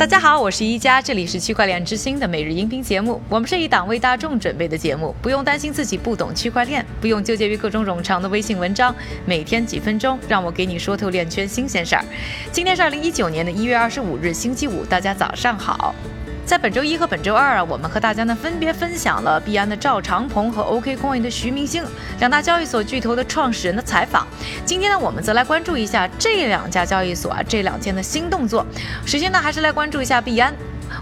大家好，我是一加，这里是区块链之星的每日音频节目。我们是一档为大众准备的节目，不用担心自己不懂区块链，不用纠结于各种冗长的微信文章，每天几分钟，让我给你说透链圈新鲜事儿。今天是二零一九年的一月二十五日，星期五，大家早上好。在本周一和本周二啊，我们和大家呢分别分享了币安的赵长鹏和 OKCoin 的徐明星两大交易所巨头的创始人的采访。今天呢，我们则来关注一下这两家交易所啊这两天的新动作。首先呢，还是来关注一下币安。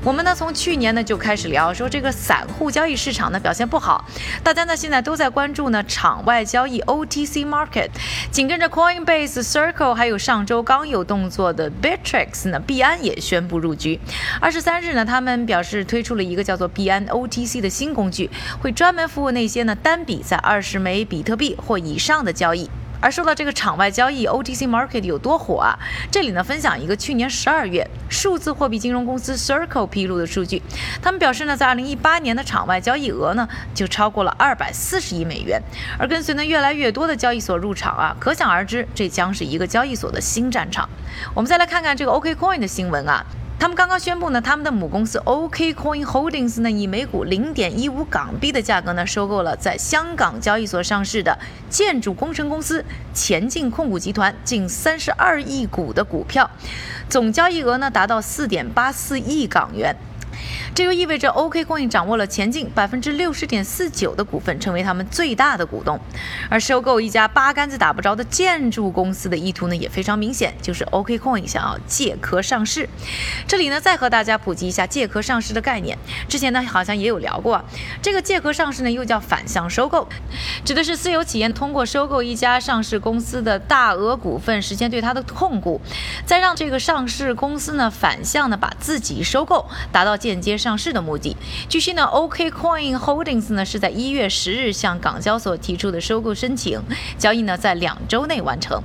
我们呢从去年呢就开始聊说这个散户交易市场呢表现不好，大家呢现在都在关注呢场外交易 OTC market。紧跟着 Coinbase、Circle，还有上周刚有动作的 Bittrex 呢，币安也宣布入局。二十三日呢，他们表示推出了一个叫做币安 OTC 的新工具，会专门服务那些呢单笔在二十枚比特币或以上的交易。而说到这个场外交易 OTC market 有多火啊？这里呢分享一个去年十二月数字货币金融公司 Circle 披露的数据，他们表示呢，在二零一八年的场外交易额呢就超过了二百四十亿美元，而跟随呢越来越多的交易所入场啊，可想而知，这将是一个交易所的新战场。我们再来看看这个 OKCoin 的新闻啊。他们刚刚宣布呢，他们的母公司 OKCoin Holdings 呢，以每股零点一五港币的价格呢，收购了在香港交易所上市的建筑工程公司前进控股集团近三十二亿股的股票，总交易额呢达到四点八四亿港元。这就意味着 OKCoin 掌握了前进百分之六十点四九的股份，成为他们最大的股东。而收购一家八竿子打不着的建筑公司的意图呢，也非常明显，就是 OKCoin 想要借壳上市。这里呢，再和大家普及一下借壳上市的概念。之前呢，好像也有聊过，这个借壳上市呢，又叫反向收购，指的是私有企业通过收购一家上市公司的大额股份，实现对它的控股，再让这个上市公司呢反向的把自己收购，达到间接上市的目的。据悉呢，OKCoin Holdings 呢是在一月十日向港交所提出的收购申请，交易呢在两周内完成。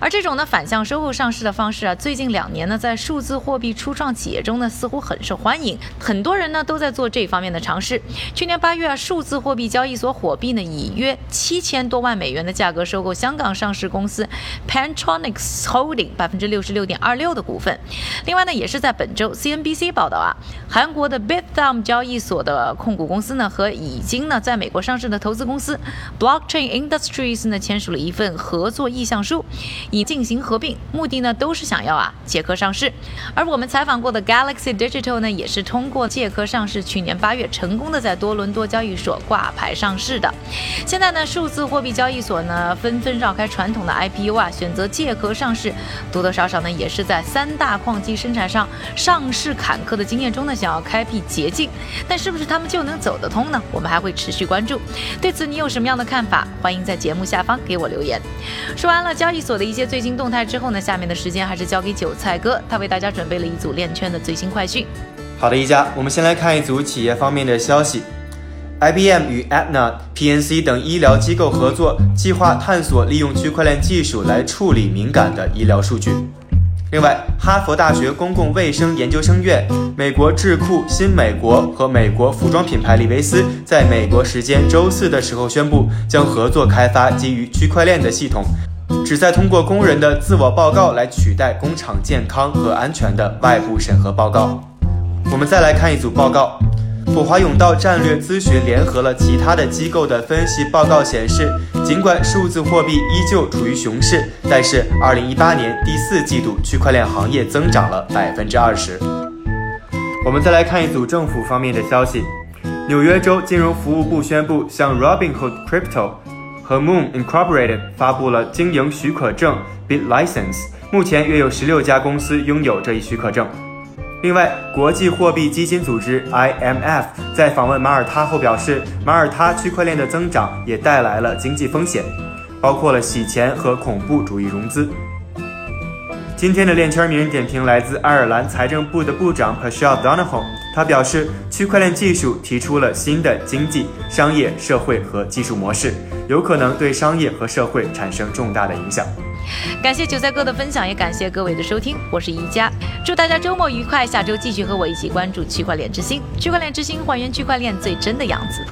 而这种呢反向收购上市的方式啊，最近两年呢在数字货币初创企业中呢似乎很受欢迎，很多人呢都在做这方面的尝试。去年八月啊，数字货币交易所火币呢以约七千多万美元的价格收购香港上市公司 Pantronics Holding 百分之六十六点二六的股份。另外呢，也是在本周 CNBC 报道啊，韩国的 Bithumb 交易所的控股公司呢和已经呢在美国上市的投资公司 Blockchain Industries 呢签署了一份合作意向书。以进行合并，目的呢都是想要啊借壳上市。而我们采访过的 Galaxy Digital 呢，也是通过借壳上市，去年八月成功的在多伦多交易所挂牌上市的。现在呢，数字货币交易所呢纷纷绕开传统的 IPO 啊，选择借壳上市，多多少少呢也是在三大矿机生产商上市坎坷的经验中呢，想要开辟捷径。但是不是他们就能走得通呢？我们还会持续关注。对此你有什么样的看法？欢迎在节目下方给我留言。说完了交易所。所的一些最新动态之后呢，下面的时间还是交给韭菜哥，他为大家准备了一组链圈的最新快讯。好的，一家，我们先来看一组企业方面的消息。IBM 与 Atna、PNC 等医疗机构合作，计划探索利用区块链技术来处理敏感的医疗数据。另外，哈佛大学公共卫生研究生院、美国智库新美国和美国服装品牌李维斯在美国时间周四的时候宣布，将合作开发基于区块链的系统。旨在通过工人的自我报告来取代工厂健康和安全的外部审核报告。我们再来看一组报告，普华永道战略咨询联合了其他的机构的分析报告显示，尽管数字货币依旧处于熊市，但是2018年第四季度区块链行业增长了百分之二十。我们再来看一组政府方面的消息，纽约州金融服务部宣布向 Robinhood Crypto。和 Moon Incorporated 发布了经营许可证 （Bit License），目前约有十六家公司拥有这一许可证。另外，国际货币基金组织 （IMF） 在访问马耳他后表示，马耳他区块链的增长也带来了经济风险，包括了洗钱和恐怖主义融资。今天的链圈名人点评来自爱尔兰财政部的部长 Paschal Donahoe 他表示，区块链技术提出了新的经济、商业、社会和技术模式，有可能对商业和社会产生重大的影响。感谢韭菜哥的分享，也感谢各位的收听，我是宜家，祝大家周末愉快，下周继续和我一起关注区块链之星，区块链之星还原区块链最真的样子。